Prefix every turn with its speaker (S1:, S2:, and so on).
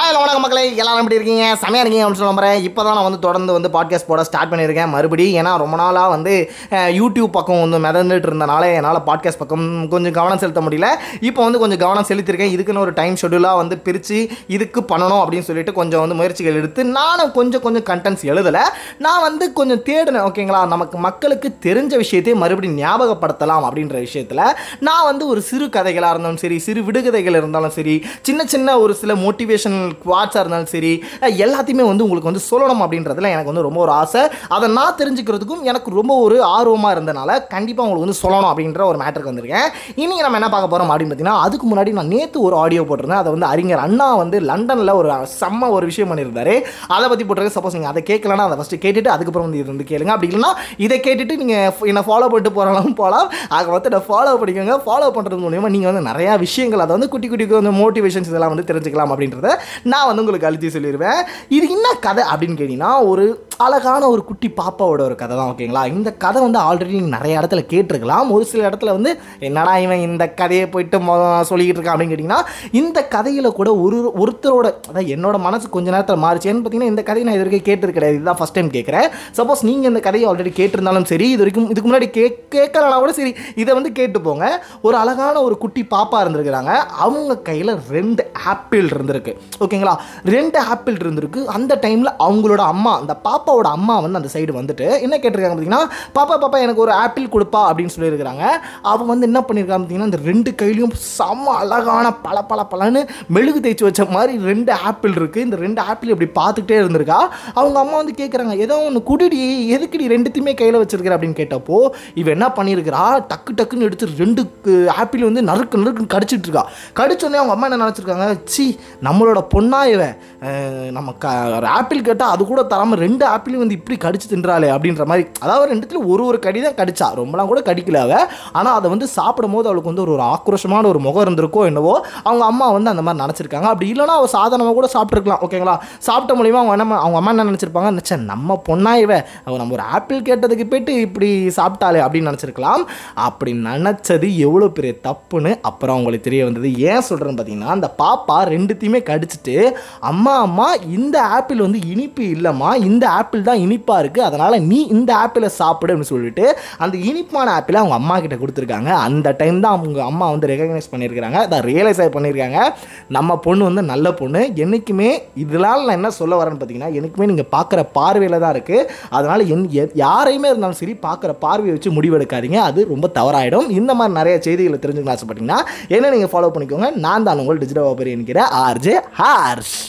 S1: Hi வணக்கம் மக்களே எல்லாரும் எப்படி இருக்கீங்க? செமையாக இருக்கீங்க அப்படின்னு சொல்ல நம்புறேன். இப்போ தான் நான் வந்து தொடர்ந்து வந்து பாட்காஸ்ட் போட ஸ்டார்ட் பண்ணியிருக்கேன். மறுபடியும் ஏன்னா ரொம்ப நாளாக வந்து யூடியூப் பக்கம் வந்து மிதந்துட்டு இருந்தனால என்னால் பாட்காஸ்ட் பக்கம் கொஞ்சம் கவனம் செலுத்த முடியல. இப்போ வந்து கொஞ்சம் கவனம் செலுத்தியிருக்கேன். இதுக்குன்னு ஒரு டைம் ஷெடியூலாக வந்து பிரித்து இதுக்கு பண்ணணும் அப்படின்னு சொல்லிட்டு கொஞ்சம் வந்து முயற்சிகள் எடுத்து நானும் கொஞ்சம் கொஞ்சம் கண்டென்ட்ஸ் எழுதலை. நான் வந்து கொஞ்சம் தேடினேன் ஓகேங்களா நமக்கு மக்களுக்கு தெரிஞ்ச விஷயத்தை மறுபடியும் ஞாபகப்படுத்தலாம் அப்படின்ற விஷயத்தில் நான் வந்து ஒரு சிறு கதைகளாக இருந்தாலும் சரி சிறு விடுகதைகள் இருந்தாலும் சரி சின்ன சின்ன ஒரு சில மோட்டிவேஷன் இருந்தாலும் குவாட்ஸாக இருந்தாலும் சரி எல்லாத்தையுமே வந்து உங்களுக்கு வந்து சொல்லணும் அப்படின்றதுல எனக்கு வந்து ரொம்ப ஒரு ஆசை. அதை நான் தெரிஞ்சுக்கிறதுக்கும் எனக்கு ரொம்ப ஒரு ஆர்வமாக இருந்தனால கண்டிப்பாக உங்களுக்கு வந்து சொல்லணும் அப்படின்ற ஒரு மேட்டருக்கு வந்திருக்கேன். இன்றைக்கி நம்ம என்ன பார்க்க போகிறோம் அப்படின்னு பார்த்தீங்கன்னா அதுக்கு முன்னாடி நான் நேற்று ஒரு ஆடியோ போட்டிருந்தேன். அதை வந்து அறிஞர் அண்ணா வந்து லண்டனில் ஒரு செம்ம ஒரு விஷயம் பண்ணியிருந்தாரு. அதை பற்றி போட்டிருக்க சப்போஸ் நீங்கள் அதை கேட்கலன்னா அதை ஃபஸ்ட்டு கேட்டுட்டு அதுக்கப்புறம் வந்து இது வந்து கேளுங்க. அப்படி இல்லைன்னா இதை கேட்டுட்டு நீங்கள் என்னை ஃபாலோ பண்ணிட்டு போகிறாலும் போகலாம் ஆக பார்த்து இதை ஃபாலோ பண்ணிக்கோங்க. ஃபாலோ பண்ணுறது மூலியமாக நீங்கள் வந்து நிறையா விஷயங்கள் அதை வந்து குட்டி குட்டி வந்து மோட்டிவேஷன்ஸ் இதெல்லாம் வந்து தெரிஞ்சுக்கலாம் அப்படின்றத நான் வந்து உங்களுக்கு அழுத்தி சொல்லிடுவேன் இது என்ன கதை அப்படின்னு கேட்டிங்கன்னா ஒரு அழகான ஒரு குட்டி பாப்பாவோட ஒரு கதை தான் ஓகேங்களா? இந்த கதை வந்து ஆல்ரெடி நீங்கள் நிறைய இடத்துல கேட்டிருக்கலாம். ஒரு சில இடத்துல வந்து என்னடா இவன் இந்த கதையை போயிட்டு சொல்லிக்கிட்டு இருக்கான்? அப்படின்னு கேட்டிங்கன்னா இந்த கதையில் கூட ஒரு ஒருத்தரோட அதாவது என்னோட மனசு கொஞ்ச நேரத்தில் மாறிச்சு. ஏன்னு பார்த்தீங்கன்னா இந்த கதையை நான் இது வரைக்கும் கேட்டிருக்க கிடையாது. இதுதான் ஃபஸ்ட் டைம் கேட்குறேன் சப்போஸ் நீங்கள் இந்த கதையை ஆல்ரெடி கேட்டிருந்தாலும் சரி இது வரைக்கும் இதுக்கு முன்னாடி கே கேட்கலனா கூட சரி இதை வந்து கேட்டு போங்க. ஒரு அழகான ஒரு குட்டி பாப்பா இருந்திருக்கிறாங்க. அவங்க கையில் ரெண்டு ஆப்பிள் இருந்திருக்கு. ஓகேங்களா? ரெண்டு ஆப்பிள் இருந்திருக்கு. அந்த டைமில் அவங்களோட அம்மா அந்த பாப்பா பாப்பாவோட அம்மா வந்து அந்த சைடு வந்துட்டு என்ன கேட்டிருக்காங்க பார்த்தீங்கன்னா பாப்பா பாப்பா எனக்கு ஒரு ஆப்பிள் கொடுப்பா அப்படின்னு சொல்லியிருக்கிறாங்க. அவன் வந்து என்ன பண்ணியிருக்காங்க பார்த்தீங்கன்னா இந்த ரெண்டு கையிலையும் செம்ம அழகான பல பல பலன்னு மெழுகு தேய்ச்சி வச்ச மாதிரி ரெண்டு ஆப்பிள் இருக்குது இந்த ரெண்டு ஆப்பிள் இப்படி பார்த்துக்கிட்டே இருந்திருக்கா. அவங்க அம்மா வந்து கேட்குறாங்க ஏதோ ஒன்று குடிடி எதுக்குடி ரெண்டுத்தையுமே கையில் வச்சிருக்கிற? அப்படின்னு கேட்டப்போ இவன் என்ன பண்ணியிருக்கிறா? டக்கு டக்குன்னு எடுத்து ரெண்டு ஆப்பிள் வந்து நறுக்கு நறுக்குன்னு கடிச்சிட்டு இருக்கா. கடிச்சோடனே அவங்க அம்மா என்ன நினச்சிருக்காங்க சி நம்மளோட பொண்ணா இவன் நம்ம க ஒரு ஆப்பிள் கேட்டால் அது கூட தராமல் ரெண்டு ஆப்பிள் ஆப்பிள் வந்து இப்படி கடிச்சு தின்றாளே அப்படின்ற மாதிரி அதாவது ரெண்டுத்துல ஒரு ஒரு கடி தான் கடிச்சா. ரொம்பலாம் கூட கடிக்கல அவ. ஆனால் அதை வந்து சாப்பிடும் போது அவளுக்கு வந்து ஒரு ஒரு ஆக்ரோஷமான ஒரு முகம் இருந்திருக்கோ என்னவோ அவங்க அம்மா வந்து அந்த மாதிரி நினச்சிருக்காங்க. அப்படி இல்லைன்னா அவள் சாதாரணமாக கூட சாப்பிட்ருக்கலாம் ஓகேங்களா சாப்பிட்ட மூலியமாக அவங்க என்ன அவங்க அம்மா என்ன நினச்சிருப்பாங்க? நினச்ச நம்ம பொண்ணா இவ. அவ நம்ம ஒரு ஆப்பிள் கேட்டதுக்கு போயிட்டு இப்படி சாப்பிட்டாளே அப்படின்னு நினச்சிருக்கலாம். அப்படி நினச்சது எவ்வளோ பெரிய தப்புன்னு அப்புறம் அவங்களுக்கு தெரிய வந்தது. ஏன் சொல்கிறேன்னு பார்த்தீங்கன்னா அந்த பாப்பா ரெண்டுத்தையுமே கடிச்சிட்டு அம்மா அம்மா இந்த ஆப்பிள் வந்து இனிப்பு இல்லைம்மா இந்த ஆப்பிள் தான் இனிப்பாக இருக்குது அதனால் நீ இந்த ஆப்பிளை சாப்பிடு அப்படின்னு சொல்லிட்டு அந்த இனிப்பான ஆப்பிளை அவங்க அம்மா கிட்ட கொடுத்துருக்காங்க. அந்த டைம் தான் அவங்க அம்மா வந்து ரெகக்னைஸ் பண்ணியிருக்காங்க அதை ரியலைஸ் ஆகி பண்ணியிருக்காங்க. நம்ம பொண்ணு வந்து நல்ல பொண்ணு. என்றைக்குமே இதனால் நான் என்ன சொல்ல வரேன்னு பார்த்தீங்கன்னா என்றைக்குமே நீங்கள் பார்க்குற பார்வையில் தான் இருக்குது அதனால் என் எ- யாரையுமே இருந்தாலும் சரி பார்க்குற பார்வையை வச்சு முடிவெடுக்காதீங்க. அது ரொம்ப தவறாயிடும். இந்த மாதிரி நிறைய செய்திகளை தெரிஞ்சுக்கணும் ஆசைப்பட்டீங்கன்னா என்ன நீங்கள் ஃபாலோ பண்ணிக்கோங்க. நான் தான் உங்கள் டிஜிட்டல் வாபரி என்கிற ஆர்ஜே ஹார்ஷ்.